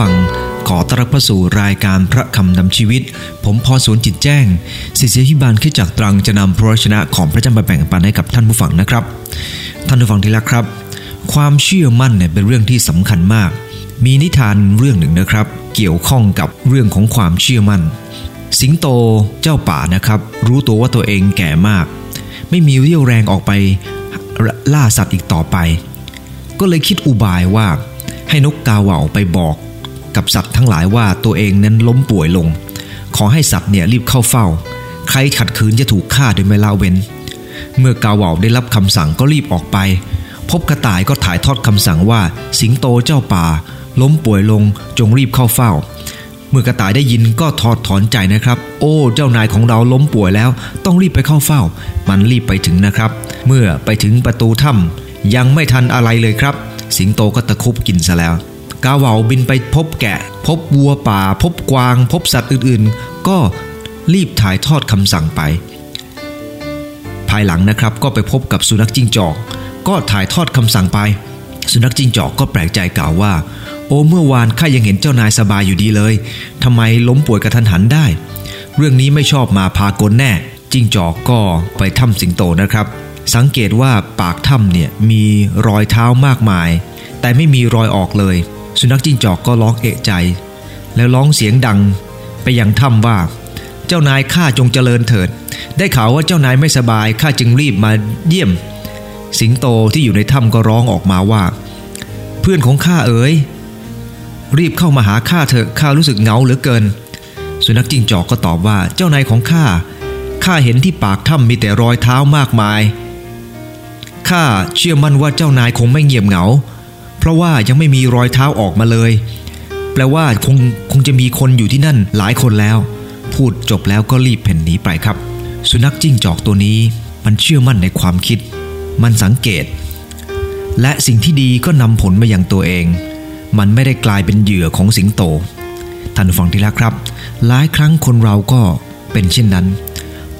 ฟัง ขอต้อนรับเข้าสู่รายการพระคำนำชีวิต ผมพอสวนจิตแจ้งศิษยพิบาลขึ้นจากตรังจะนำพระวชนะของพระเจ้ามาแบ่งปันให้กับท่านผู้ฟังนะครับ ท่านผู้ฟังที่รักครับ ความเชื่อมั่นเนี่ยเป็นเรื่องที่สำคัญมาก มีนิทานเรื่องหนึ่งนะครับ เกี่ยวข้องกับเรื่องของความเชื่อมั่น สิงโตเจ้าป่านะครับ รู้ตัวว่าตัวเองแก่มาก ไม่มีเรี่ยวแรงออกไปล่าสัตว์อีกต่อไป ก็เลยคิดอุบายว่าให้นกกาเหว่าไปบอก กับสัตว์ทั้งหลายว่าตัวเองนั้นล้มป่วยลง ขอให้สัตว์เนี่ยรีบเข้าเฝ้า ใครขัดขืนจะถูกฆ่าโดยไม่ละเว้น เมื่อกาเหว่าได้รับคำสั่งก็รีบออกไป พบกระต่ายก็ถ่ายทอดคำสั่งว่า สิงโตเจ้าป่า ล้มป่วยลงจงรีบเข้าเฝ้า เมื่อกระต่ายได้ยินก็ถอดถอนใจนะครับ โอ้เจ้านายของเราล้มป่วยแล้ว ต้องรีบไปเข้าเฝ้า มันรีบไปถึงนะครับ เมื่อไปถึงประตูถ้ำยังไม่ทันอะไรเลยครับ สิงโตก็ตะคุบกินซะแล้ว กาเหว่าบินไปพบแกะ พบวัวป่า พบกวาง พบสัตว์อื่นๆ ก็รีบถ่ายทอดคำสั่งไป ภายหลังนะครับก็ไปพบกับสุนัขจิ้งจอก ก็ถ่ายทอดคำสั่งไป สุนัขจิ้งจอกก็แปลกใจกล่าวว่า โอ้เมื่อวานข้ายังเห็นเจ้านายสบายอยู่ดีเลยทำไมล้มป่วยกระทันหันได้ เรื่องนี้ไม่ชอบมาพากลแน่ จิ้งจอกก็ไปถ้ำสิงโตนะครับ สังเกตว่าปากถ้ำเนี่ยมีรอยเท้ามากมาย แต่ไม่มีรอยออกเลย สุนัขจิ้งจอกก็ร้องเอะใจ แล้วร้องเสียงดังไปยังถ้ำว่า เจ้านายข้าจงเจริญเถิด ได้ข่าวว่าเจ้านายไม่สบายข้าจึงรีบมาเยี่ยม สิงโตที่อยู่ในถ้ำก็ร้องออกมาว่า เพื่อนของข้าเอ๋ยรีบเข้ามาหาข้าเถอะข้ารู้สึกเหงาเหลือเกิน สุนัขจิ้งจอกก็ตอบว่าเจ้านายของข้าข้าเห็นที่ปากถ้ำมีแต่รอยเท้ามากมายข้าเชื่อมั่นว่าเจ้านายคงไม่เงียบเหงา เพราะว่ายังไม่มีรอยเท้าออกมาเลย แปลว่าคงคงจะมีคนอยู่ที่นั่นหลายคนแล้ว พูดจบแล้วก็รีบเพ่นหนีไปครับ สุนัขจิ้งจอกตัวนี้ มันเชื่อมั่นในความคิด มันสังเกต และสิ่งที่ดีก็นำผลมาอย่างตัวเอง มันไม่ได้กลายเป็นเหยื่อของสิงโตท่านฟังที่รักครับ หลายครั้งคนเราก็เป็นเช่นนั้น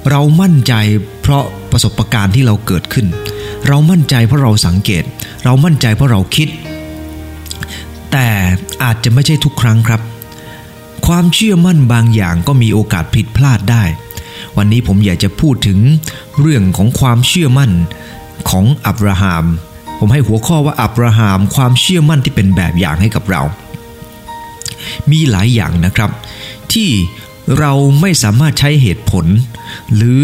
เรามั่นใจเพราะประสบการณ์ที่เราเกิดขึ้น เรามั่นใจเพราะเราสังเกต เรามั่นใจเพราะเราคิด แต่อาจจะไม่ใช่ทุกครั้งครับ ความเชื่อมั่นบางอย่างก็มีโอกาสผิดพลาดได้ วันนี้ผมอยากจะพูดถึงเรื่องของความเชื่อมั่นของอับราฮัมผมให้หัวข้อว่าอับราฮัมความเชื่อมั่นที่เป็นแบบอย่างให้กับเรา มีหลายอย่างนะครับ ที่เราไม่สามารถใช้เหตุผล หรือ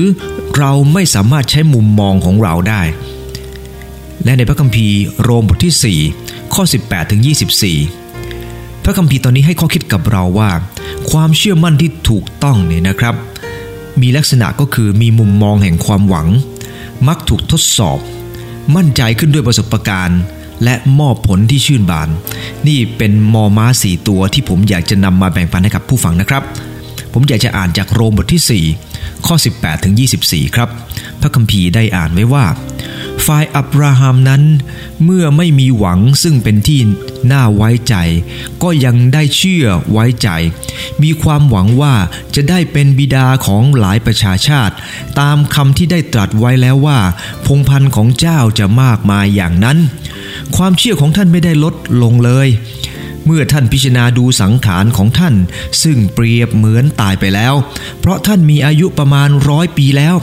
เราไม่สามารถใช้มุมมองของเราได้ และในพระคัมภีร์โรมบทที่ 4 ข้อ 18ถึง24 พระคัมภีร์ตอนนี้ให้ข้อคิดกับเราว่า ความเชื่อมั่นที่ถูกต้องเนี่ยนะครับ มีลักษณะก็คือมีมุมมองแห่งความหวัง มักถูกทดสอบ มั่นใจขึ้นด้วยประสบการณ์และมอบผลที่ชื่นบาน นี่เป็นมอม้าสี่ตัวที่ผมอยากจะนำมาแบ่งปันให้กับผู้ฟังนะครับ ผมอยากจะอ่านจากโรมบทที่ 4 ข้อ 18ถึง24 ครับ พระคัมภีร์ได้อ่านไว้ว่า ฝ่ายอับราฮัมนั้น เมื่อไม่มีหวังซึ่งเป็นที่น่าไว้ใจ ก็ยังได้เชื่อไว้ใจ มีความหวังว่าจะได้เป็นบิดาของหลายประชาชาติ ตามคำที่ได้ตรัสไว้แล้วว่า พงพันธ์ของเจ้าจะมากมายอย่างนั้น ความเชื่อของท่านไม่ได้ลดลงเลยเมื่อท่านพิจารณาดูสังขารของท่าน ซึ่งเปรียบเหมือนตายไปแล้ว เพราะท่านมีอายุประมาณร้อยปีแล้ว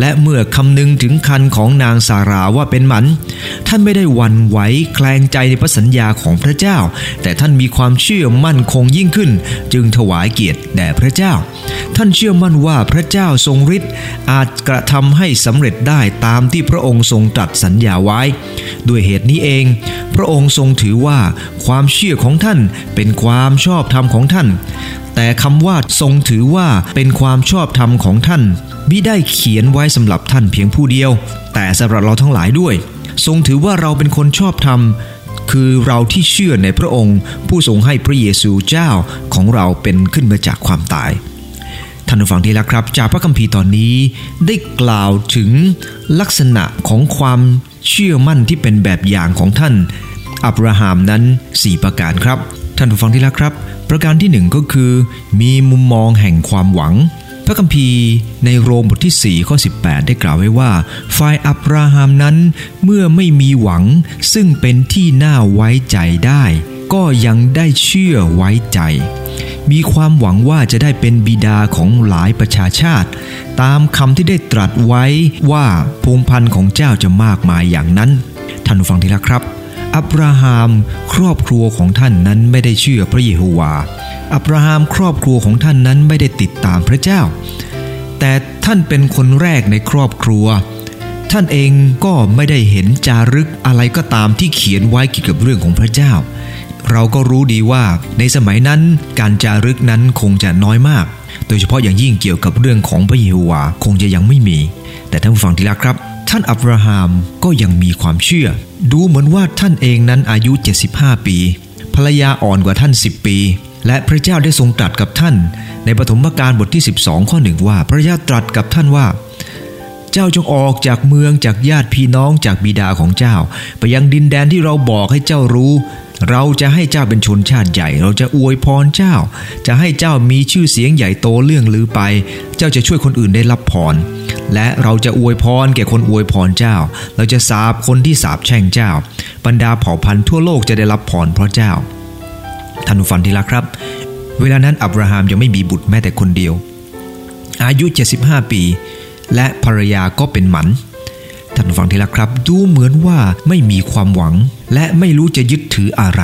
และเมื่อคำนึงถึงคันของนางสาราว่าเป็นหมัน ท่านไม่ได้วันไหวแคลงใจในพระสัญญาของพระเจ้า แต่ท่านมีความเชื่อมั่นคงยิ่งขึ้น จึงถวายเกียรติแด่พระเจ้า ท่านเชื่อมั่นว่าพระเจ้าทรงฤทธิ์อาจกระทำให้สำเร็จได้ตามที่พระองค์ทรงตรัสสัญญาไว้ ด้วยเหตุนี้เอง พระองค์ทรงถือว่าความเชื่อของท่านเป็นความชอบธรรมของท่าน แต่คำว่าทรงถือว่าเป็นความชอบธรรมของท่านมิได้เขียนไว้สำหรับท่านเพียงผู้เดียว แต่สำหรับเราทั้งหลายด้วย ทรงถือว่าเราเป็นคนชอบธรรมคือเราที่เชื่อในพระองค์ ผู้ทรงให้พระเยซูเจ้าของเราเป็นขึ้นมาจากความตายท่านผู้ฟังที่รักครับ จากพระคัมภีร์ตอนนี้ได้กล่าวถึงลักษณะของความเชื่อมั่นที่เป็นแบบอย่างของท่าน อับราฮัมนั้น 4 ประการครับ ท่านผู้ฟังที่รักครับ ประการที่หนึ่งก็คือ มีมุมมองแห่งความหวัง พระคัมภีร์ในโรมบทที่4ข้อ18 ได้กล่าวไว้ว่า ฝ่ายอับราฮัมนั้นเมื่อไม่มีหวัง ซึ่งเป็นที่น่าไว้ใจได้ ก็ยังได้เชื่อไว้ใจ มีความหวังว่าจะได้เป็นบิดาของหลายประชาชาติ ตามคำที่ได้ตรัสไว้ว่าพงพันธ์ของเจ้าจะมากมายอย่างนั้นท่านผู้ฟังที่รักครับ อับราฮัมครอบครัวของท่านนั้นไม่ได้เชื่อพระเยโฮวา อับราฮัมครอบครัวของท่านนั้นไม่ได้ติดตามพระเจ้า แต่ท่านเป็นคนแรกในครอบครัว ท่านเองก็ไม่ได้เห็นจารึกอะไรก็ตามที่เขียนไว้เกี่ยวกับเรื่องของพระเจ้า เราก็รู้ดีว่าในสมัยนั้นการจารึกนั้นคงจะน้อยมาก โดยเฉพาะอย่างยิ่งเกี่ยวกับเรื่องของพระเยโฮวาคงจะยังไม่มี แต่ท่านผู้ฟังที่รักครับ ท่านอับราฮัมก็ยังมีความเชื่อ ดูเหมือนว่าท่านเองนั้นอายุ 75 ปี ภรรยาอ่อนกว่าท่าน 10 ปี และพระเจ้าได้ทรงตรัสกับท่าน ในปฐมกาลบทที่ 12 ข้อหนึ่งว่า พระเจ้าตรัสกับท่านว่า เจ้าจงออกจากเมืองจากญาติพี่น้องจากบิดาของเจ้า ไปยังดินแดนที่เราบอกให้เจ้ารู้ เราจะให้เจ้าเป็นชนชาติใหญ่ เราจะอวยพรเจ้า จะให้เจ้ามีชื่อเสียงใหญ่โตเรื่องลือไป เจ้าจะช่วยคนอื่นได้รับพร และเราจะอวยพรแก่คนอวยพรเจ้า เราจะสาบคนที่สาบแช่งเจ้า บรรดาเผ่าพันธุ์ทั่วโลกจะได้รับพรเพราะเจ้าท่านผู้ฟังที่รักครับ เวลานั้นอับราฮัมยังไม่มีบุตรแม้แต่คนเดียว อายุ 75 ปี และภรรยาก็เป็นหมัน ท่านฟังที่รักครับ ดูเหมือนว่าไม่มีความหวัง และไม่รู้จะยึดถืออะไร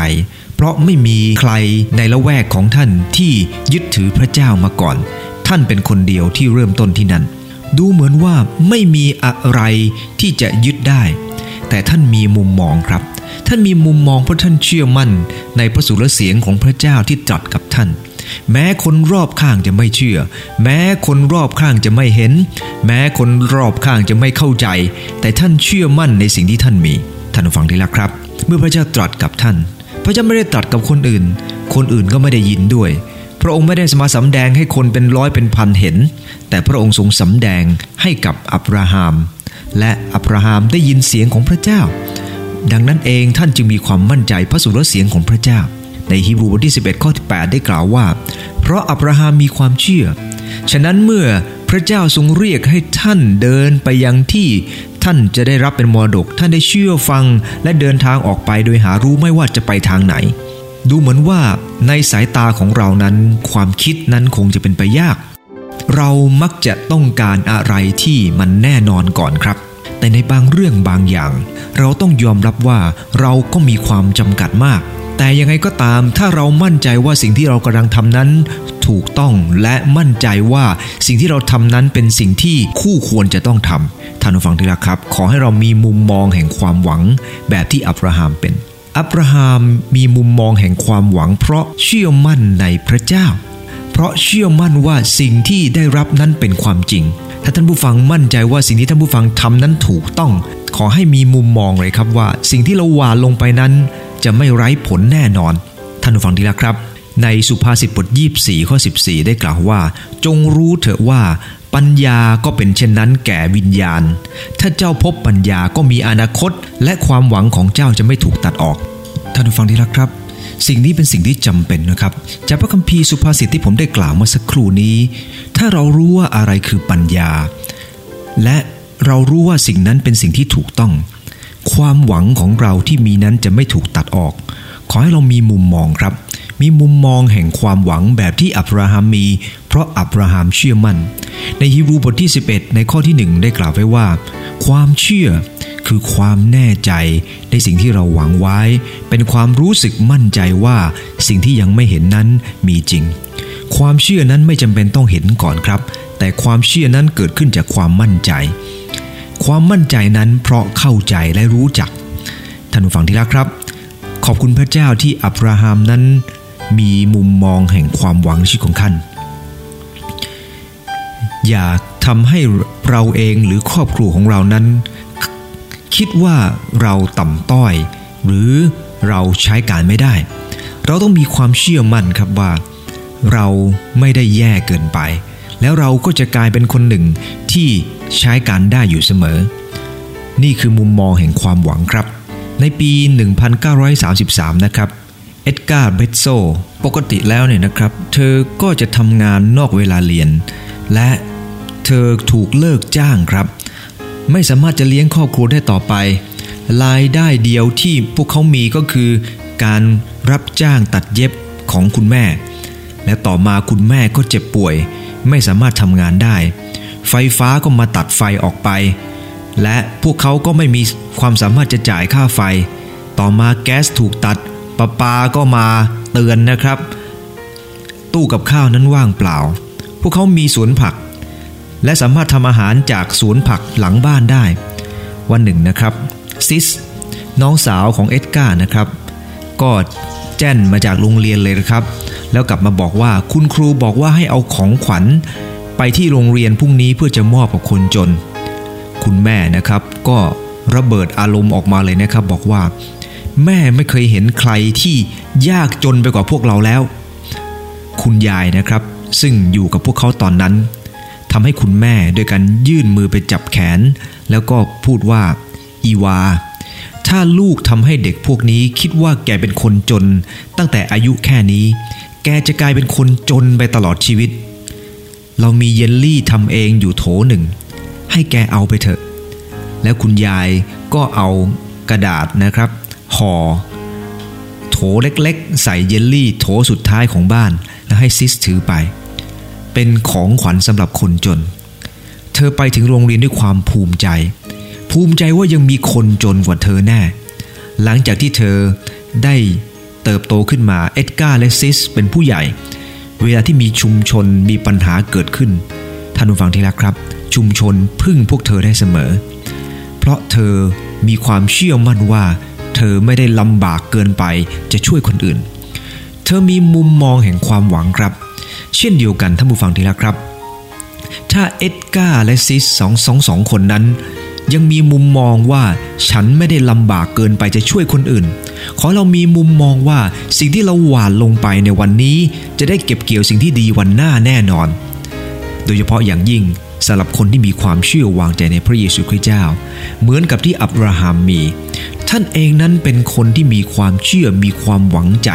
เพราะไม่มีใครในละแวกของท่านที่ยึดถือพระเจ้ามาก่อน ท่านเป็นคนเดียวที่เริ่มต้นที่นั่น ดูเหมือนว่าไม่มีอะไรที่จะยึดได้ แต่ท่านมีมุมมองครับ ท่านมีมุมมองเพราะท่านเชื่อมั่นในพระสุรเสียงของพระเจ้าที่ตรัสกับท่าน แม้คนรอบข้างจะไม่เชื่อ แม้คนรอบข้างจะไม่เห็น แม้คนรอบข้างจะไม่เข้าใจ แต่ท่านเชื่อมั่นในสิ่งที่ท่านมี ท่านฟังดีแล้วครับ เมื่อพระเจ้าตรัสกับท่าน พระเจ้าไม่ได้ตรัสกับคนอื่น คนอื่นก็ไม่ได้ยินด้วย พระองค์ไม่ได้มาสำแดงให้คนเป็นร้อยเป็นพันเห็น แต่พระองค์ทรงสำแดงให้กับอับราฮัมและอับราฮัมได้ยินเสียงของพระเจ้า ดังนั้นเองท่านจึงมีความมั่นใจพระสุรเสียงของพระเจ้า ในฮีบรูบทที่ 11 ข้อที่ 8 ได้กล่าวว่า เพราะอับราฮัมมีความเชื่อ ฉะนั้นเมื่อพระเจ้าทรงเรียกให้ท่านเดินไปยังที่ท่านจะได้รับเป็นมรดก ท่านได้เชื่อฟังและเดินทางออกไปโดยหารู้ไม่ว่าจะไปทางไหน ดูเหมือนว่าในสายตาของเรานั้น ความคิดนั้นคงจะเป็นไปยาก เรามักจะต้องการอะไรที่มันแน่นอนก่อนครับ แต่ในบางเรื่องบางอย่าง เราต้องยอมรับว่าเราก็มีความจำกัดมาก แต่ยังไงก็ตามถ้าเรามั่นใจว่าสิ่งที่เรากำลังทำนั้น ถูกต้องและมั่นใจว่าสิ่งที่เราทำนั้นเป็นสิ่งที่คู่ควรจะต้องทำท่านผู้ฟังที่รักครับ ขอให้เรามีมุมมองแห่งความหวัง แบบที่อับราฮัมเป็น อับราฮัมมีมุมมองแห่งความหวัง เพราะเชื่อมั่นในพระเจ้า เพราะเชื่อมั่นว่าสิ่งที่ได้รับนั้นเป็นความจริง ถ้าท่านผู้ฟังมั่นใจว่าสิ่งที่ท่านผู้ฟังทำนั้นถูกต้อง ขอให้มีมุมมองเลยครับว่า สิ่งที่เราหวานลงไปนั้น จะไม่ไร้ผลแน่นอน ท่านผู้ฟังดีละครับ ในสุภาษิตบท 24 ข้อ 14 ได้กล่าวว่า จงรู้เถอะว่า ปัญญาก็เป็นเช่นนั้นแก่วิญญาณ ถ้าเจ้าพบปัญญาก็มีอนาคต และความหวังของเจ้าจะไม่ถูกตัดออก ท่านผู้ฟังที่รักครับสิ่งนี้เป็นสิ่งที่จำเป็นนะครับ จากพระคัมภีร์สุภาษิตที่ผมได้กล่าวเมื่อสักครู่นี้ ถ้าเรารู้ว่าอะไรคือปัญญา และเรารู้ว่าสิ่งนั้นเป็นสิ่งที่ถูกต้อง ความหวังของเราที่มีนั้นจะไม่ถูกตัดออก ขอให้เรามีมุมมองครับ มีมุมมองแห่งความหวังแบบที่อับราฮัมมี เพราะอับราฮัมเชื่อมั่น ในฮีบรูบทที่ 11 ในข้อที่หนึ่งได้กล่าวไว้ว่า ความเชื่อคือความแน่ใจในสิ่งที่เราหวังไว้ เป็นความรู้สึกมั่นใจว่าสิ่งที่ยังไม่เห็นนั้นมีจริง ความเชื่อนั้นไม่จำเป็นต้องเห็นก่อนครับ แต่ความเชื่อนั้นเกิดขึ้นจากความมั่นใจ ความมั่นใจนั้นเพราะเข้าใจและรู้จัก ท่านผู้ฟังที่รักครับ ขอบคุณพระเจ้าที่อับราฮัมนั้น มีมุมมองแห่งความหวังในชีวิตของท่าน อย่าทำให้เราเองหรือครอบครัวของเรานั้น คิดว่าเราต่ำต้อย หรือเราใช้การไม่ได้ เราต้องมีความเชื่อมั่นครับว่า เราไม่ได้แย่เกินไป แล้วเราก็จะกลายเป็นคนหนึ่ง ที่ใช้การได้อยู่เสมอ นี่คือมุมมองแห่งความหวังครับ ในปี 1933 นะครับเอ็ดการ์เบตโซปกติแล้วเนี่ยนะครับ เธอก็จะทำงานนอกเวลาเรียน และเธอถูกเลิกจ้างครับ ไม่สามารถจะเลี้ยงครอบครัวได้ต่อไป รายได้เดียวที่พวกเขามีก็คือ การรับจ้างตัดเย็บของคุณแม่ และต่อมาคุณแม่ก็เจ็บป่วย ไม่สามารถทำงานได้ ไฟฟ้าก็มาตัดไฟออกไป และพวกเขาก็ไม่มีความสามารถจะจ่ายค่าไฟ ต่อมาแก๊สถูกตัดประปาก็มาเตือนนะครับ ตู้กับข้าวนั้นว่างเปล่า พวกเขามีสวนผัก และสามารถทำอาหารจากสวนผักหลังบ้านได้ วันหนึ่งนะครับซิสน้องสาวของเอ็ดการ์นะครับ ก็แจ้นมาจากโรงเรียนเลยนะครับ แล้วกลับมาบอกว่าคุณครูบอกว่าให้เอาของขวัญ ไปที่โรงเรียนพรุ่งนี้เพื่อจะมอบกับคนจน คุณแม่นะครับ ก็ระเบิดอารมณ์ออกมาเลยนะครับ บอกว่า แม่ไม่เคยเห็นใครที่ยากจนไปกว่าพวกเราแล้ว คุณยายนะครับ ซึ่งอยู่กับพวกเขาตอนนั้นทำให้คุณแม่โดยการยื่นมือไปจับแขน แล้วก็พูดว่า อีวา ถ้าลูกทำให้เด็กพวกนี้คิดว่าแกเป็นคนจน ตั้งแต่อายุแค่นี้ แกจะกลายเป็นคนจนไปตลอดชีวิต เรามีเยลลี่ทำเองอยู่โถหนึ่ง ให้แกเอาไปเถอะ แล้วคุณยายก็เอากระดาษนะครับห่อโถเล็กๆ ใส่เยลลี่โถสุดท้ายของบ้าน แล้วให้ซิสถือไป เป็นของขวัญสำหรับคนจน เธอไปถึงโรงเรียนด้วยความภูมิใจ ภูมิใจว่ายังมีคนจนกว่าเธอแน่ หลังจากที่เธอได้เติบโตขึ้นมาเอ็ดการ์และซิสเป็นผู้ใหญ่ เวลาที่มีชุมชนมีปัญหาเกิดขึ้นท่านผู้ฟังที่รักครับ ชุมชนพึ่งพวกเธอได้เสมอ เพราะเธอมีความเชื่อมั่นว่า เธอไม่ได้ลำบากเกินไปจะช่วยคนอื่น เธอมีมุมมองแห่งความหวังครับ เช่นเดียวกันท่านผู้ฟังที่รักครับ ถ้าเอ็ดการ์และซิสสองสองสองคนนั้น ยังมีมุมมองว่าฉันไม่ได้ลำบากเกินไปจะช่วยคนอื่น ขอเรามีมุมมองว่าสิ่งที่เราหว่านลงไปในวันนี้ จะได้เก็บเกี่ยวสิ่งที่ดีวันหน้าแน่นอน โดยเฉพาะอย่างยิ่งสำหรับคนที่มีความเชื่อวางใจในพระเยซูคริสต์เจ้า เหมือนกับที่อับราฮัมมี ท่านเองนั้นเป็นคนที่มีความเชื่อมีความหวังใจ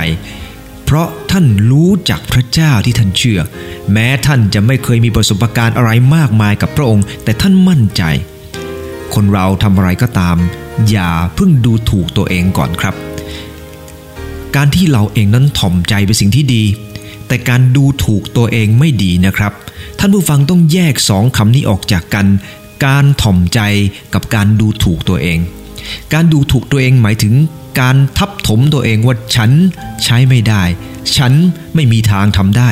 เพราะท่านรู้จักพระเจ้าที่ท่านเชื่อ แม้ท่านจะไม่เคยมีประสบการณ์อะไรมากมายกับพระองค์ แต่ท่านมั่นใจ คนเราทำอะไรก็ตาม อย่าเพิ่งดูถูกตัวเองก่อนครับ การที่เราเองนั้นถ่อมใจเป็นสิ่งที่ดี แต่การดูถูกตัวเองไม่ดีนะครับ ท่านผู้ฟังต้องแยกสองคำนี้ออกจากกัน การถ่อมใจกับการดูถูกตัวเอง การดูถูกตัวเองหมายถึงการทับถมตัวเองว่าฉันใช้ไม่ได้ ฉันไม่มีทางทำได้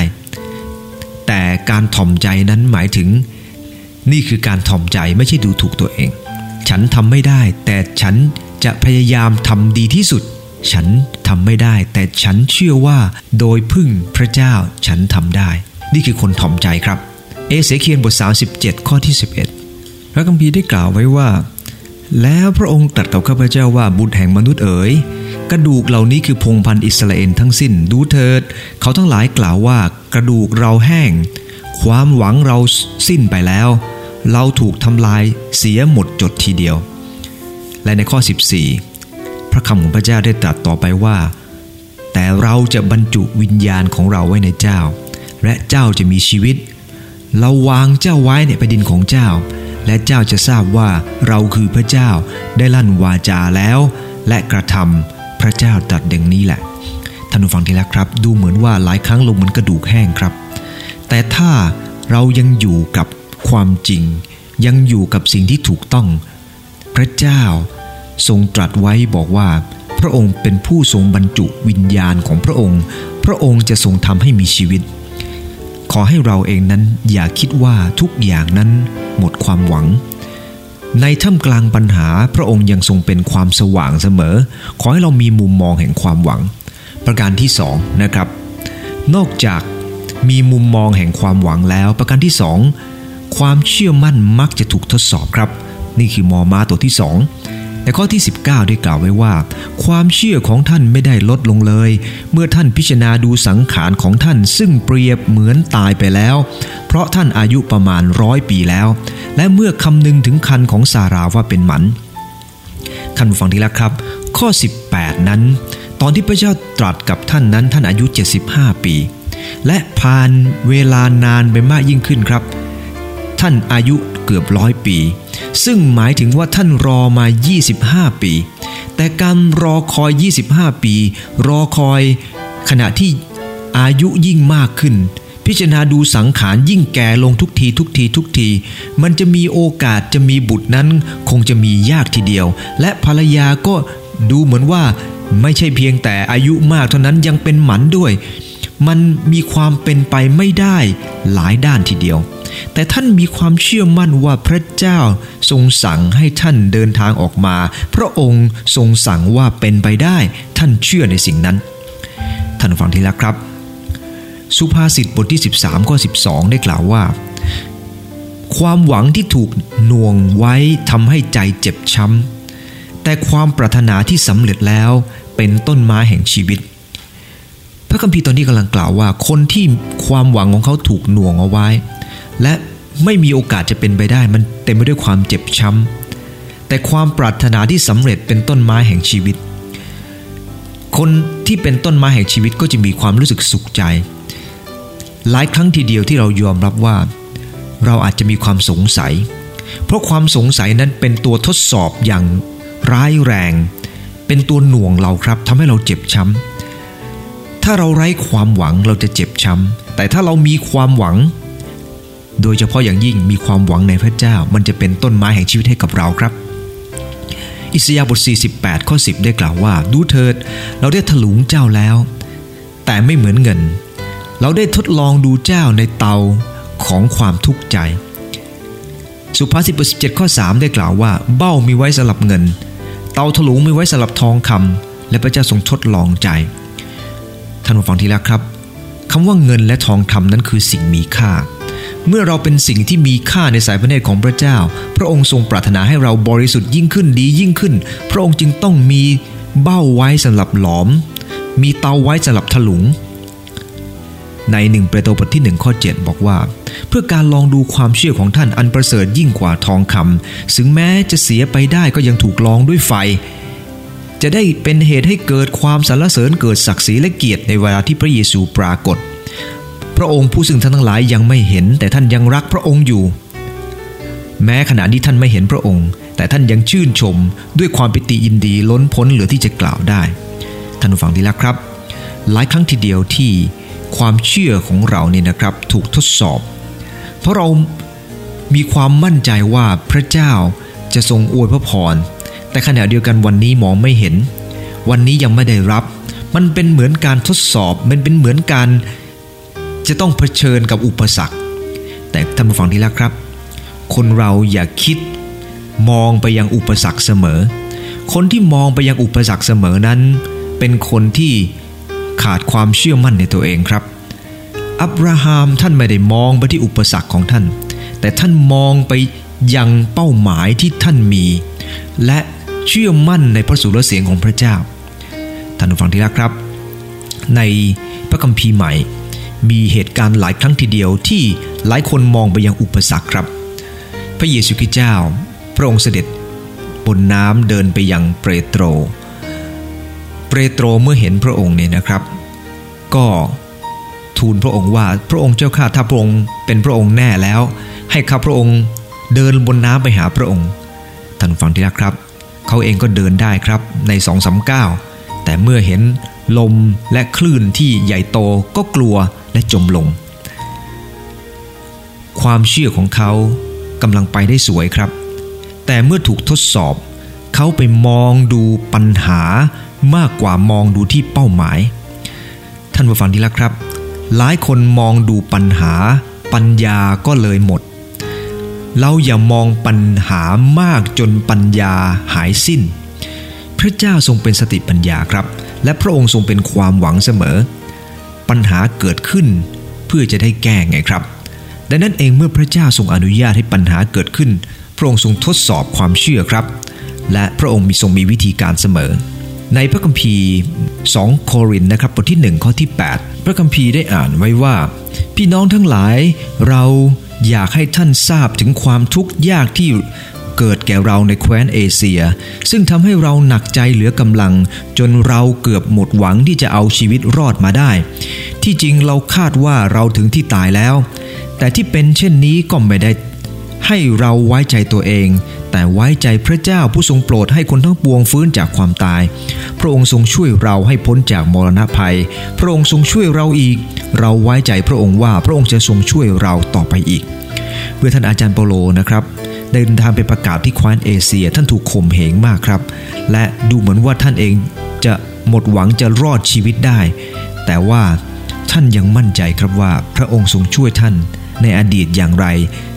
แต่การถ่อมใจนั้นหมายถึง นี่คือการถ่อมใจไม่ใช่ดูถูกตัวเอง ฉันทำไม่ได้ แต่ฉันจะพยายามทำดีที่สุด ฉันทำไม่ได้ แต่ฉันเชื่อว่า โดยพึ่งพระเจ้าฉันทำได้ นี่คือคนถ่อมใจครับ เอเสเคียนบท 37 ข้อที่ 11 พระคัมภีร์ได้กล่าวไว้ว่า แล้วพระองค์ตรัสกับข้าพเจ้าว่าบุตรแห่งมนุษย์เอ๋ยกระดูกเหล่านี้คือพงพันธุ์อิสราเอลทั้งสิ้นดูเถิด เขาทั้งหลายกล่าวว่ากระดูกเราแห้ง ความหวังเราสิ้นไปแล้ว เราถูกทำลายเสียหมดจดทีเดียว และในข้อ 14 พระคำของพระเจ้าได้ตรัสต่อไปว่า แต่เราจะบรรจุวิญญาณของเราไว้ในเจ้า และเจ้าจะมีชีวิต เราวางเจ้าไว้ในแผ่นดินของเจ้า และเจ้าจะทราบว่าเราคือพระเจ้าได้ลั่นวาจาแล้ว และกระทำพระเจ้าตรัสดังนี้แหละท่านผู้ฟังที่รักครับ ดูเหมือนว่าหลายครั้งลงเหมือนกระดูกแห้งครับ แต่ถ้าเรายังอยู่กับ ความจริงยังอยู่กับสิ่งที่ถูกต้อง พระเจ้าทรงตรัสไว้บอกว่า พระองค์เป็นผู้ทรงบรรจุวิญญาณของพระองค์ พระองค์จะทรงทำให้มีชีวิต ขอให้เราเองนั้นอย่าคิดว่าทุกอย่างนั้นหมดความหวัง ในท่ามกลางปัญหาพระองค์ยังทรงเป็นความสว่างเสมอ ขอให้เรามีมุมมองแห่งความหวัง ประการที่สองนะครับ นอกจากมีมุมมองแห่งความหวังแล้ว ประการที่สอง ความเชื่อมั่นมักจะถูกทดสอบครับ นี่คือมอมาตัวที่สองในข้อที่ 19 ได้กล่าวไว้ว่า ความเชื่อของท่านไม่ได้ลดลงเลย เมื่อท่านพิจารณาดูสังขารของท่านซึ่งเปรียบเหมือนตายไปแล้ว เพราะท่านอายุประมาณร้อยปีแล้ว และเมื่อคำนึงถึงคันของสาราว่าเป็นหมันท่านฟังทีละครับ ข้อ 18 นั้น ตอนที่พระเจ้าตรัสกับท่านนั้นท่านอายุ 75 ปี และผ่านเวลานานไปมากยิ่งขึ้นครับ ท่านอายุเกือบร้อยปี ซึ่งหมายถึงว่าท่านรอมา 25 ปี แต่การรอคอย 25 ปี รอคอยขณะที่อายุยิ่งมากขึ้น พิจารณาดูสังขารยิ่งแก่ลงทุกทีทุกทีทุกที มันจะมีโอกาสจะมีบุตรนั้น คงจะมียากทีเดียว และภรรยาก็ดูเหมือนว่าไม่ใช่เพียงแต่อายุมากเท่านั้นยังเป็นหมันด้วย มันมีความเป็นไปไม่ได้หลายด้านทีเดียว แต่ท่านมีความเชื่อมั่นว่าพระเจ้าทรงสั่งให้ท่านเดินทางออกมา พระองค์ทรงสั่งว่าเป็นไปได้ ท่านเชื่อในสิ่งนั้น ท่านฟังทีละครับ สุภาษิตบทที่ 13ข้อ12 ได้กล่าวว่า ความหวังที่ถูกหน่วงไว้ทำให้ใจเจ็บช้ำ แต่ความปรารถนาที่สำเร็จแล้วเป็นต้นไม้แห่งชีวิตพระคัมภีร์ตอนนี้กำลังกล่าวว่า คนที่ความหวังของเขาถูกหน่วงเอาไว้ และไม่มีโอกาสจะเป็นไปได้มันเต็มไปด้วยความเจ็บช้ำ แต่ความปรารถนาที่สำเร็จเป็นต้นไม้แห่งชีวิต คนที่เป็นต้นไม้แห่งชีวิตก็จะมีความรู้สึกสุขใจ หลายครั้งทีเดียวที่เรายอมรับว่า เราอาจจะมีความสงสัย เพราะความสงสัยนั้นเป็นตัวทดสอบอย่างร้ายแรง เป็นตัวหน่วงเราครับทำให้เราเจ็บช้ำถ้าเราไร้ความหวังเราจะเจ็บช้ำแต่ถ้าเรามีความหวัง โดยเฉพาะอย่างยิ่งมีความหวังในพระเจ้า มันจะเป็นต้นไม้แห่งชีวิตให้กับเราครับ อิสยาห์บท 48 ข้อ 10 ได้กล่าวว่า ดูเถิด เราได้ถลุงเจ้าแล้ว แต่ไม่เหมือนเงิน เราได้ทดลองดูเจ้าในเตาของความทุกข์ใจ สุภาษิตบท17 ข้อ 3 ได้กล่าวว่า เบ้ามีไว้สำหรับเงิน เตาถลุงมีไว้สำหรับทองคำและพระเจ้าทรงทดลองใจท่านผู้ฟังที่รักครับคำว่าเงินและทองคำนั้นคือสิ่งมีค่า เมื่อเราเป็นสิ่งที่มีค่าในสายพระเนตรของพระเจ้า พระองค์ทรงปรารถนาให้เราบริสุทธิ์ยิ่งขึ้นดียิ่งขึ้น พระองค์จึงต้องมีเบ้าไว้สำหรับหลอม มีเตาไว้สำหรับถลุง ในหนึ่งเปโตรบทที่หนึ่งข้อ7บอกว่า เพื่อการลองดูความเชื่อของท่านอันประเสริฐยิ่งกว่าทองคำถึงแม้จะเสียไปได้ก็ยังถูกลองด้วยไฟ จะได้เป็นเหตุให้เกิดความสรรเสริญเกิดศักดิ์ศรีและเกียรติในเวลาที่พระเยซูปรากฏ ระองค์ผู้ซึ่งท่านทั้งหลายยังไม่เห็น แต่ท่านยังรักพระองค์อยู่ แม้ขณะนี้ท่านไม่เห็นพระองค์ แต่ท่านยังชื่นชมด้วยความปิติยินดีล้นพ้นเหลือที่จะกล่าวได้ ท่านผู้ฟังที่รักครับ หลายครั้งทีเดียวที่ความเชื่อของเราเนี่ยนะครับถูกทดสอบ เพราะเรามีความมั่นใจว่าพระเจ้าจะทรงอวยพระพร แต่ขณะเดียวกันวันนี้มองไม่เห็น วันนี้ยังไม่ได้รับ มันเป็นเหมือนการทดสอบ มันเป็นเหมือนการ จะต้องเผชิญกับอุปสรรค แต่ท่านผู้ฟังที่รักครับ คนเราอย่าคิดมองไปยังอุปสรรคเสมอ คนที่มองไปยังอุปสรรคเสมอนั้น เป็นคนที่ขาดความเชื่อมั่นในตัวเองครับ อับราฮัมท่านไม่ได้มองไปที่อุปสรรคของท่าน แต่ท่านมองไปยังเป้าหมายที่ท่านมี และเชื่อมั่นในพระสุรเสียงของพระเจ้า ท่านผู้ฟังที่รักครับ ในพระคัมภีร์ใหม่ มีเหตุการณ์หลายครั้งทีเดียวที่หลายคนมองไปยังอุปสรรคครับ พระเยซูคริสต์เจ้า พระองค์เสด็จบนน้ำเดินไปยังเปโตร เปโตรเมื่อเห็นพระองค์เนี่ยนะครับ ก็ทูลพระองค์ว่าพระองค์เจ้าข้าถ้าพระองค์เป็นพระองค์แน่แล้ว ให้ข้าพระองค์เดินบนน้ำไปหาพระองค์ท่านฟังที่รักครับ เขาเองก็เดินได้ครับในสองสาก้าแต่เมื่อเห็น ลมและคลื่นที่ใหญ่โตก็กลัวและจมลง ความเชื่อของเขากำลังไปได้สวยครับ แต่เมื่อถูกทดสอบ เขาไปมองดูปัญหามากกว่ามองดูที่เป้าหมาย ท่านผู้ฟังที่รักครับ หลายคนมองดูปัญหา ปัญญาก็เลยหมด เราอย่ามองปัญหามากจนปัญญาหายสิ้น พระเจ้าทรงเป็นสติปัญญาครับ และพระองค์ทรงเป็นความหวังเสมอ ปัญหาเกิดขึ้นเพื่อจะได้แก้ไงครับ ดังนั้นเองเมื่อพระเจ้าทรงอนุญาตให้ปัญหาเกิดขึ้น พระองค์ทรงทดสอบความเชื่อครับ และพระองค์มีทรงมีวิธีการเสมอ ในพระคัมภีร์ 2 โครินนะครับบทที่ 1 ข้อที่ 8 พระคัมภีร์ได้อ่านไว้ว่า พี่น้องทั้งหลายเราอยากให้ท่านทราบถึงความทุกข์ยากที่ เกิดแก่เราในแคว้นเอเชีย ซึ่งทำให้เราหนักใจเหลือกำลัง จนเราเกือบหมดหวังที่จะเอาชีวิตรอดมาได้ ที่จริงเราคาดว่าเราถึงที่ตายแล้ว แต่ที่เป็นเช่นนี้ก็ไม่ได้ให้เราไว้ใจตัวเอง แต่ไว้ใจพระเจ้าผู้ทรงโปรดให้คนทั้งปวงฟื้นจากความตาย พระองค์ทรงช่วยเราให้พ้นจากมรณะภัย พระองค์ทรงช่วยเราอีก เราไว้ใจพระองค์ว่าพระองค์จะทรงช่วยเราต่อไปอีกเมื่อท่านอาจารย์เปโลนะครับ เดินทางไปประกาศที่แคว้นเอเชีย ท่านถูกข่มเหงมากครับ และดูเหมือนว่าท่านเองจะหมดหวังจะรอดชีวิตได้ แต่ว่าท่านยังมั่นใจครับว่าพระองค์ทรงช่วยท่านในอดีตอย่างไร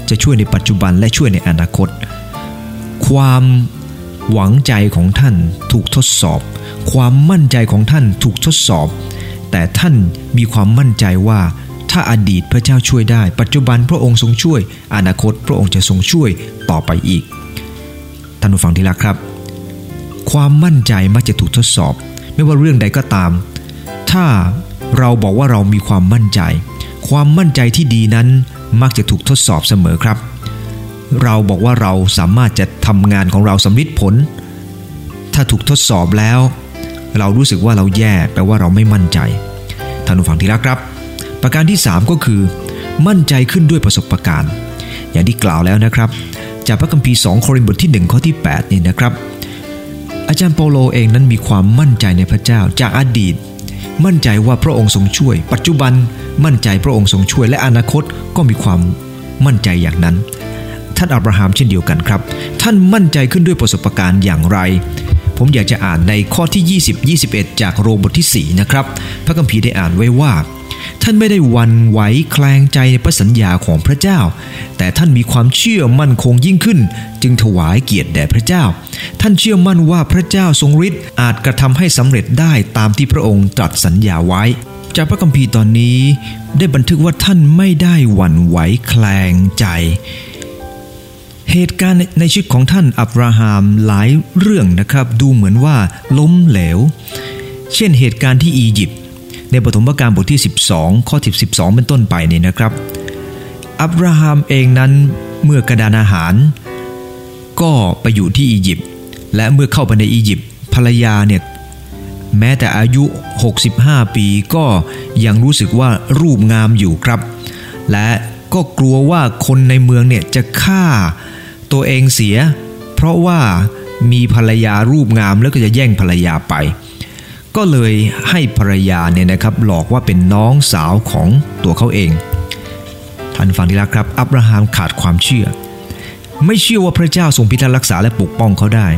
จะช่วยในปัจจุบันและช่วยในอนาคต ความหวังใจของท่านถูกทดสอบ ความมั่นใจของท่านถูกทดสอบ แต่ท่านมีความมั่นใจว่า ถ้าอดีตพระเจ้าช่วยได้ ปัจจุบันพระองค์ทรงช่วย อนาคตพระองค์จะทรงช่วยต่อไปอีก ท่านผู้ฟังที่รักครับ ความมั่นใจมักจะถูกทดสอบ ไม่ว่าเรื่องใดก็ตาม ถ้าเราบอกว่าเรามีความมั่นใจ ความมั่นใจที่ดีนั้นมักจะถูกทดสอบเสมอครับ เราบอกว่าเราสามารถจะทำงานของเราสำลิดผล ถ้าถูกทดสอบแล้ว เรารู้สึกว่าเราแย่แปลว่าเราไม่มั่นใจท่านผู้ฟังที่รักครับ ประการที่ 3 ก็คือ มั่นใจขึ้นด้วยประสบการณ์ อย่างที่กล่าวแล้วนะครับ จากพระคัมภีร์ 2 โครินธ์บทที่ 1 ข้อที่8นี่นะครับ อาจารย์เปโลเองนั้นมีความมั่นใจในพระเจ้าจากอดีต มั่นใจว่าพระองค์ทรงช่วย ปัจจุบันมั่นใจพระองค์ทรงช่วยและอนาคตก็มีความมั่นใจอย่างนั้น ท่านอับราฮัมเช่นเดียวกันครับ ท่านมั่นใจขึ้นด้วยประสบการณ์อย่างไร ผมอยากจะอ่านในข้อที่ 20 21 จากโรมบทที่ 4 นะครับ พระคัมภีร์ได้อ่านไว้ว่า ท่านไม่ได้วันไหวแคลงใจในพระสัญญาของพระเจ้า แต่ท่านมีความเชื่อมั่นคงยิ่งขึ้น จึงถวายเกียรติแด่พระเจ้า ท่านเชื่อมั่นว่าพระเจ้าทรงฤทธิ์อาจกระทำให้สำเร็จได้ตามที่พระองค์ตรัสสัญญาไว้ จากพระคัมภีร์ตอนนี้ ได้บันทึกว่าท่านไม่ได้หวั่นไหวแคลงใจ เหตุการณ์ในชีวิตของท่านอับราฮัมหลายเรื่องนะครับ ดูเหมือนว่าล้มเหลว เช่นเหตุการณ์ที่อียิปต์ ในปฐมกาลบทที่ 12 ข้อ12 เป็นต้นไปนี่นะครับ อับราฮัมเองนั้นเมื่อกระดานอาหาร ก็ไปอยู่ที่อียิปต์และเมื่อเข้าไปในอียิปต์ภรรยาเนี่ยแม้แต่อายุ 65 ปีก็ยังรู้สึกว่ารูปงามอยู่ครับ และก็กลัวว่าคนในเมืองเนี่ยจะฆ่าตัวเองเสีย เพราะว่ามีภรรยารูปงามแล้วก็จะแย่งภรรยาไป ก็เลยให้ภรรยาเนี่ยนะครับหลอกว่าเป็นน้องสาวของตัวเขาเอง ท่านฟังดีแล้วครับ อับราฮัมขาดความเชื่อ ไม่เชื่อว่าพระเจ้าทรงพิทักษ์รักษาและปกป้องเขาได้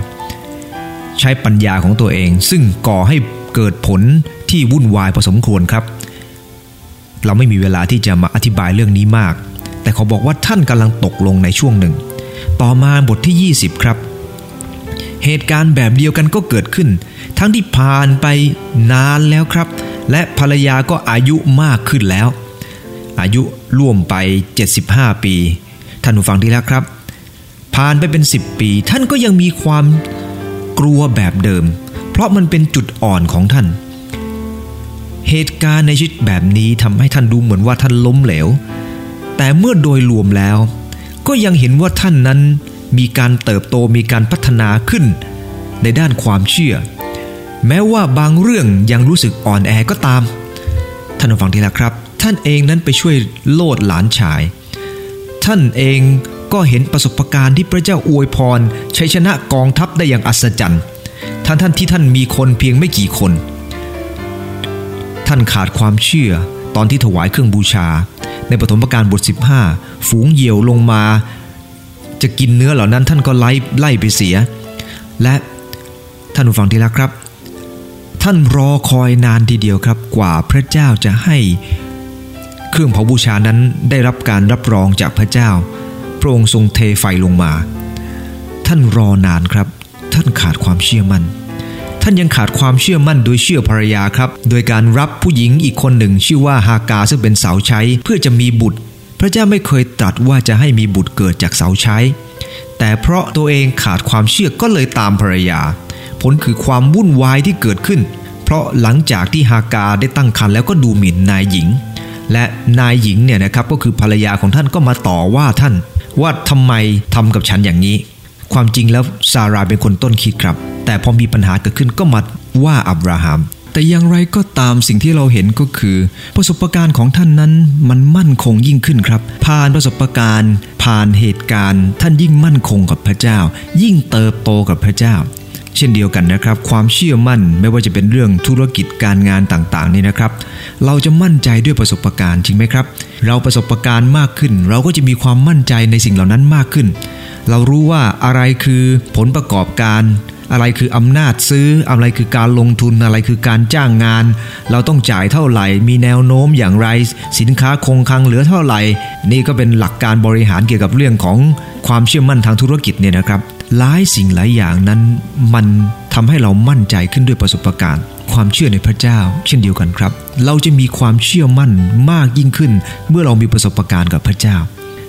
ใช้ปัญญาของตัวเอง ซึ่งก่อให้เกิดผลที่วุ่นวายพอสมควรครับ เราไม่มีเวลาที่จะมาอธิบายเรื่องนี้มาก แต่เขาบอกว่าท่านกำลังตกลงในช่วงหนึ่ง ต่อมาบทที่ 20 ครับ เหตุการณ์แบบเดียวกันก็เกิดขึ้น ทั้งที่ผ่านไปนานแล้วครับ และภรรยาก็อายุมากขึ้นแล้ว อายุร่วมไป 75 ปี ท่านผู้ฟังที่แล้วครับ ผ่านไปเป็น 10 ปี ท่านก็ยังมีความกลัวแบบเดิม เพราะมันเป็นจุดอ่อนของท่าน เหตุการณ์ในชีวิตแบบนี้ทำให้ท่านดูเหมือนว่าท่านล้มเหลว แต่เมื่อโดยรวมแล้ว ก็ยังเห็นว่าท่านนั้น มีการเติบโตมีการพัฒนาขึ้น ในด้านความเชื่อ แม้ว่าบางเรื่องยังรู้สึกอ่อนแอก็ตาม ท่านฟังทีละครับ ท่านเองนั้นไปช่วยโลดหลานชาย ท่านเองก็เห็นประสบการณ์ที่พระเจ้าอวยพรชัยชนะกองทัพได้อย่างอัศจรรย์ท่านท่านที่ท่านมีคนเพียงไม่กี่คน ท่านขาดความเชื่อตอนที่ถวายเครื่องบูชา ในปฐมกาลบท 15 ฝูงเหยี่ยวลงมา จะกินเนื้อเหล่านั้นท่านก็ไล่ไล่ไปเสีย และท่านผู้ฟังที่รักครับ ท่านรอคอยนานทีเดียวครับกว่าพระเจ้าจะให้เครื่องเผาบูชานั้นได้รับการรับรองจากพระเจ้า พระองค์ทรงเทไฟลงมา ท่านรอนานครับ ท่านขาดความเชื่อมัน่นท่านยังขาดความเชื่อมั่นโดยเชื่อภรรยาครับ โดยการรับผู้หญิงอีกคนหนึ่งชื่อว่าฮากาซึ่งเป็นสาวใช้เพื่อจะมีบุตร พระเจ้าไม่เคยตรัสว่าจะให้มีบุตรเกิดจากเสาใช้ แต่เพราะตัวเองขาดความเชื่อก็เลยตามภรรยา ผลคือความวุ่นวายที่เกิดขึ้น เพราะหลังจากที่ฮากาได้ตั้งครรภ์แล้วก็ดูหมิ่นนายหญิง และนายหญิงเนี่ยนะครับก็คือภรรยาของท่านก็มาต่อว่าท่าน ว่าทำไมทำกับฉันอย่างนี้ ความจริงแล้วซาราเป็นคนต้นคิดครับ แต่พอมีปัญหาเกิดขึ้นก็มาว่าอับราฮัม แต่อย่างไรก็ตามสิ่งที่เราเห็นก็คือ ประสบการณ์ของท่านนั้นมันมั่นคงยิ่งขึ้นครับ ผ่านประสบการณ์ ผ่านเหตุการณ์ ท่านยิ่งมั่นคงกับพระเจ้า ยิ่งเติบโตกับพระเจ้า เช่นเดียวกันนะครับ ความเชื่อมั่นไม่ว่าจะเป็นเรื่องธุรกิจการงานต่างๆนี่นะครับ เราจะมั่นใจด้วยประสบการณ์จริงไหมครับ เราประสบการณ์มากขึ้น เราก็จะมีความมั่นใจในสิ่งเหล่านั้นมากขึ้น เรารู้ว่าอะไรคือผลประกอบการ อะไรคืออำนาจซื้อ อะไรคือการลงทุนอะไรคือการจ้างงาน เราต้องจ่ายเท่าไหร่ มีแนวโน้มอย่างไร สินค้าคงคลังเหลือเท่าไหร่ นี่ก็เป็นหลักการบริหารเกี่ยวกับเรื่องของความเชื่อมั่นทางธุรกิจเนี่ยนะครับหลายสิ่งหลายอย่างนั้น มันทำให้เรามั่นใจขึ้นด้วยประสบการณ์ ความเชื่อในพระเจ้า เช่นเดียวกันครับ เราจะมีความเชื่อมั่นมากยิ่งขึ้น เมื่อเรามีประสบการณ์กับพระเจ้า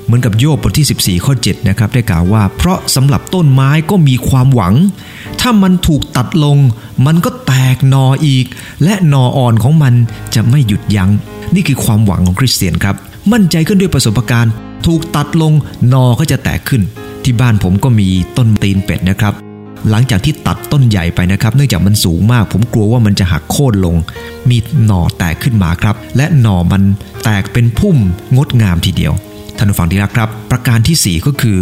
เหมือนกับโยบบทที่ 14 ข้อ 7 นะครับได้กล่าวว่า เพราะสำหรับต้นไม้ก็มีความหวัง ถ้ามันถูกตัดลง มันก็แตกนออีก และนออ่อนของมันจะไม่หยุดยัง้ง นี่คือความหวังของคริสเตียนครับ มั่นใจขึ้นด้วยประสบการณ์ ถูกตัดลงนอก็จะแตกขึ้น ที่บ้านผมก็มีต้นตีนเป็ดนะครับ หลังจากที่ตัดต้นใหญ่ไปนะครับ เนื่องจากมันสูงมาก ผมกลัวว่ามันจะหักโค่นลง มีหน่อแตกขึ้นมาครับ และหน่อมันแตกเป็นพุ่มงดงามทีเดียว ท่านผู้ฟังที่รักครับ ประการที่ 4 ก็คือ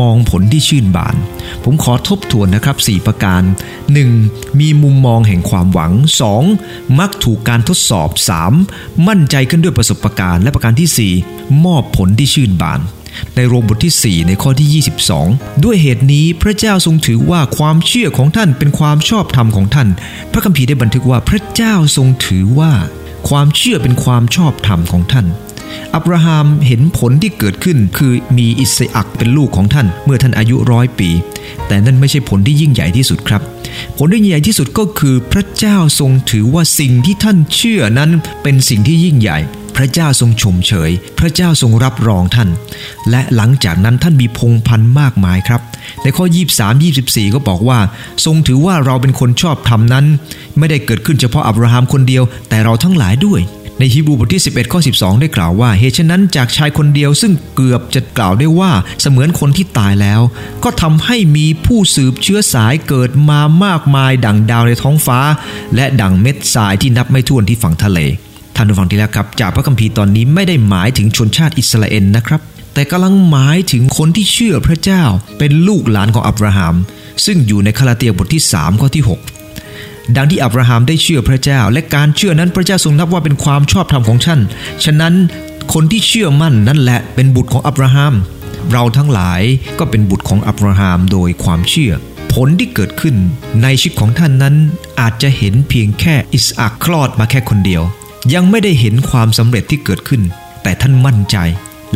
มองผลที่ชื่นบาน ผมขอทบทวนนะครับ 4 ประการ 1. มีมุมมองแห่งความหวัง 2. มักถูกการทดสอบ 3. มั่นใจขึ้นด้วยประสบการณ์ และประการที่ 4 มอบผลที่ชื่นบานในโรมบทที่ 4 ในข้อที่ 22 ด้วยเหตุนี้พระเจ้าทรงถือว่าความเชื่อของท่านเป็นความชอบธรรมของท่าน พระคัมภีร์ได้บันทึกว่าพระเจ้าทรงถือว่า ความเชื่อเป็นความชอบธรรมของท่าน อับราฮัมเห็นผลที่เกิดขึ้นคือมีอิสอักเป็นลูกของท่าน เมื่อท่านอายุร้อยปี แต่นั่นไม่ใช่ผลที่ยิ่งใหญ่ที่สุดครับ ผลที่ยิ่งใหญ่ที่สุดก็คือพระเจ้าทรงถือว่าสิ่งที่ท่านเชื่อนั้นเป็นสิ่งที่ยิ่งใหญ่พระเจ้าทรงชมเชยพระเจ้าทรงรับรองท่าน และหลังจากนั้นท่านมีพงพันธ์มากมายครับ ในข้อ 23 24 ก็บอกว่า ทรงถือว่าเราเป็นคนชอบธรรมนั้น ไม่ได้เกิดขึ้นเฉพาะอับราฮัมคนเดียว แต่เราทั้งหลายด้วย ในฮีบรูบทที่ 11ข้อ12 ได้กล่าวว่า เหตุฉะนั้นจากชายคนเดียวซึ่งเกือบจะกล่าวได้ว่าเสมือนคนที่ตายแล้ว ก็ทำให้มีผู้สืบเชื้อสายเกิดมามากมาย ดังดาวในท้องฟ้า และดังเม็ดทรายที่นับไม่ถ้วนที่ฝั่งทะเลท่านผู้ฟังที่แล้วครับ จากพระคัมภีร์ตอนนี้ไม่ได้หมายถึงชนชาติอิสราเอลนะครับ แต่กำลังหมายถึงคนที่เชื่อพระเจ้า เป็นลูกหลานของอับราฮัมซึ่งอยู่ในคาลาเตียบทที่3ข้อที่6 ดังที่อับราฮัมได้เชื่อพระเจ้า และการเชื่อนั้นพระเจ้าทรงนับว่าเป็นความชอบธรรมของท่านฉะนั้นคนที่เชื่อมั่นนั่นแหละเป็นบุตรของอับราฮัมเราทั้งหลายก็เป็นบุตรของอับราฮัมโดยความเชื่อ ผลที่เกิดขึ้นในชีวิตของท่านนั้นอาจจะเห็นเพียงแค่อิสอักคลอดมาแค่คนเดียว ยังไม่ได้เห็นความสำเร็จที่เกิดขึ้น แต่ท่านมั่นใจ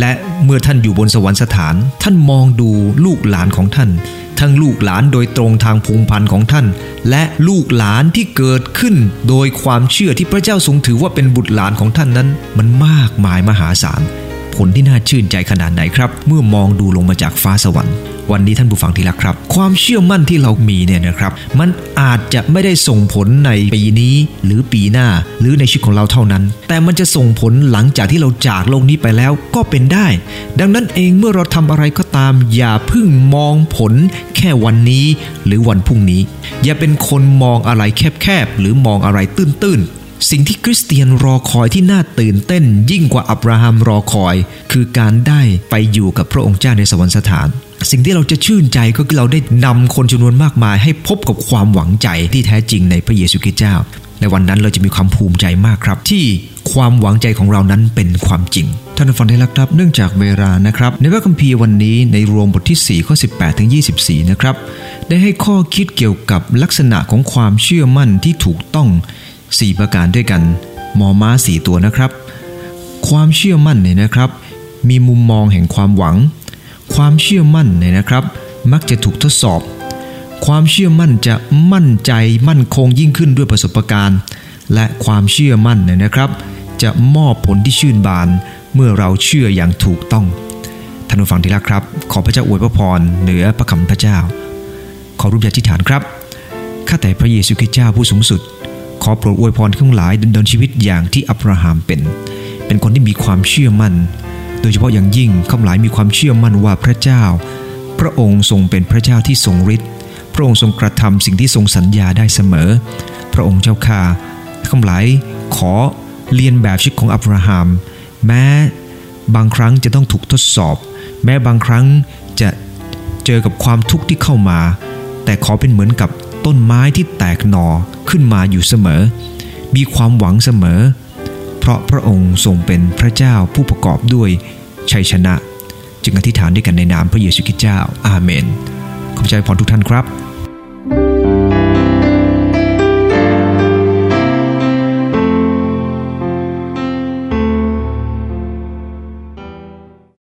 และเมื่อท่านอยู่บนสวรรคสถาน ท่านมองดูลูกหลานของท่าน ทั้งลูกหลานโดยตรงทางภูมิพันธ์ของท่าน และลูกหลานที่เกิดขึ้น โดยความเชื่อที่พระเจ้าทรงถือว่าเป็นบุตรหลานของท่านนั้น มันมากมายมหาศาล ผลที่น่าชื่นใจขนาดไหนครับ เมื่อมองดูลงมาจากฟ้าสวรรค์ วันนี้ท่านผู้ฟังที่รักครับ ความเชื่อมั่นที่เรามีเนี่ยนะครับ มันอาจจะไม่ได้ส่งผลในปีนี้ หรือปีหน้า หรือในชีวิตของเราเท่านั้น แต่มันจะส่งผลหลังจากที่เราจากโลกนี้ไปแล้วก็เป็นได้ ดังนั้นเองเมื่อเราทำอะไรก็ตาม อย่าพึ่งมองผลแค่วันนี้ หรือวันพรุ่งนี้ อย่าเป็นคนมองอะไรแคบๆหรือมองอะไรตื้นๆ สิ่งที่คริสเตียนรอคอยที่น่าตื่นเต้น ยิ่งกว่าอับราฮัมรอคอย คือการได้ไปอยู่กับพระองค์เจ้าในสวรรคสถาน สิ่งที่เราจะชื่นใจก็คือเราได้นำคนจำนวนมากมาย ให้พบกับความหวังใจที่แท้จริงในพระเยซูคริสต์เจ้า ในวันนั้นเราจะมีความภูมิใจมากครับ ที่ความหวังใจของเรานั้นเป็นความจริง ท่านฟังได้แล้วครับเนื่องจากเวลานะครับ ในพระคัมภีร์วันนี้ในรวมบทที่4ข้อ18ถึง24นะครับได้ให้ข้อคิดเกี่ยวกับลักษณะของความเชื่อมั่นที่ถูกต้อง 4 ประการด้วยกัน มอม้า 4 ตัวนะครับ ความเชื่อมั่นเนี่ยนะครับ มีมุมมองแห่งความหวัง ความเชื่อมั่นเนี่ยนะครับ มักจะถูกทดสอบ ความเชื่อมั่นจะมั่นใจมั่นคงยิ่งขึ้นด้วยประสบการณ์ และความเชื่อมั่นเนี่ยนะครับ จะมอบผลที่ชื่นบานเมื่อเราเชื่ออย่างถูกต้องท่านผู้ฟังที่รักครับ ขอพระเจ้าอวยพระพรเหนือพระคำพระเจ้า ขอรูปยาธิฐานครับข้าแต่พระเยซูคริสต์เจ้าผู้สูงสุด ขอโปรดอวยพรทั้งหลายดำเนินชีวิตอย่างที่อับราฮัมเป็น เป็นคนที่มีความเชื่อมั่น โดยเฉพาะอย่างยิ่งข้าหลายมีความเชื่อมั่นว่าพระเจ้า พระองค์ทรงเป็นพระเจ้าที่ทรงฤทธิ์พระองค์ทรงกระทำสิ่งที่ทรงสัญญาได้เสมอ พระองค์เจ้าข้าทั้งหลายขอเรียนแบบชีวิตของอับราฮัมแม้บางครั้งจะต้องถูกทดสอบ แม้บางครั้งจะเจอกับความทุกข์ที่เข้ามา แต่ขอเป็นเหมือนกับ ต้นไม้ที่แตกหน่อขึ้นมาอยู่เสมอ มีความหวังเสมอ เพราะพระองค์ทรงเป็นพระเจ้าผู้ประกอบด้วยชัยชนะ จึงอธิษฐานด้วยกันในนามพระเยซูคริสต์เจ้า อาเมน ขอบใจพรทุกท่านครับ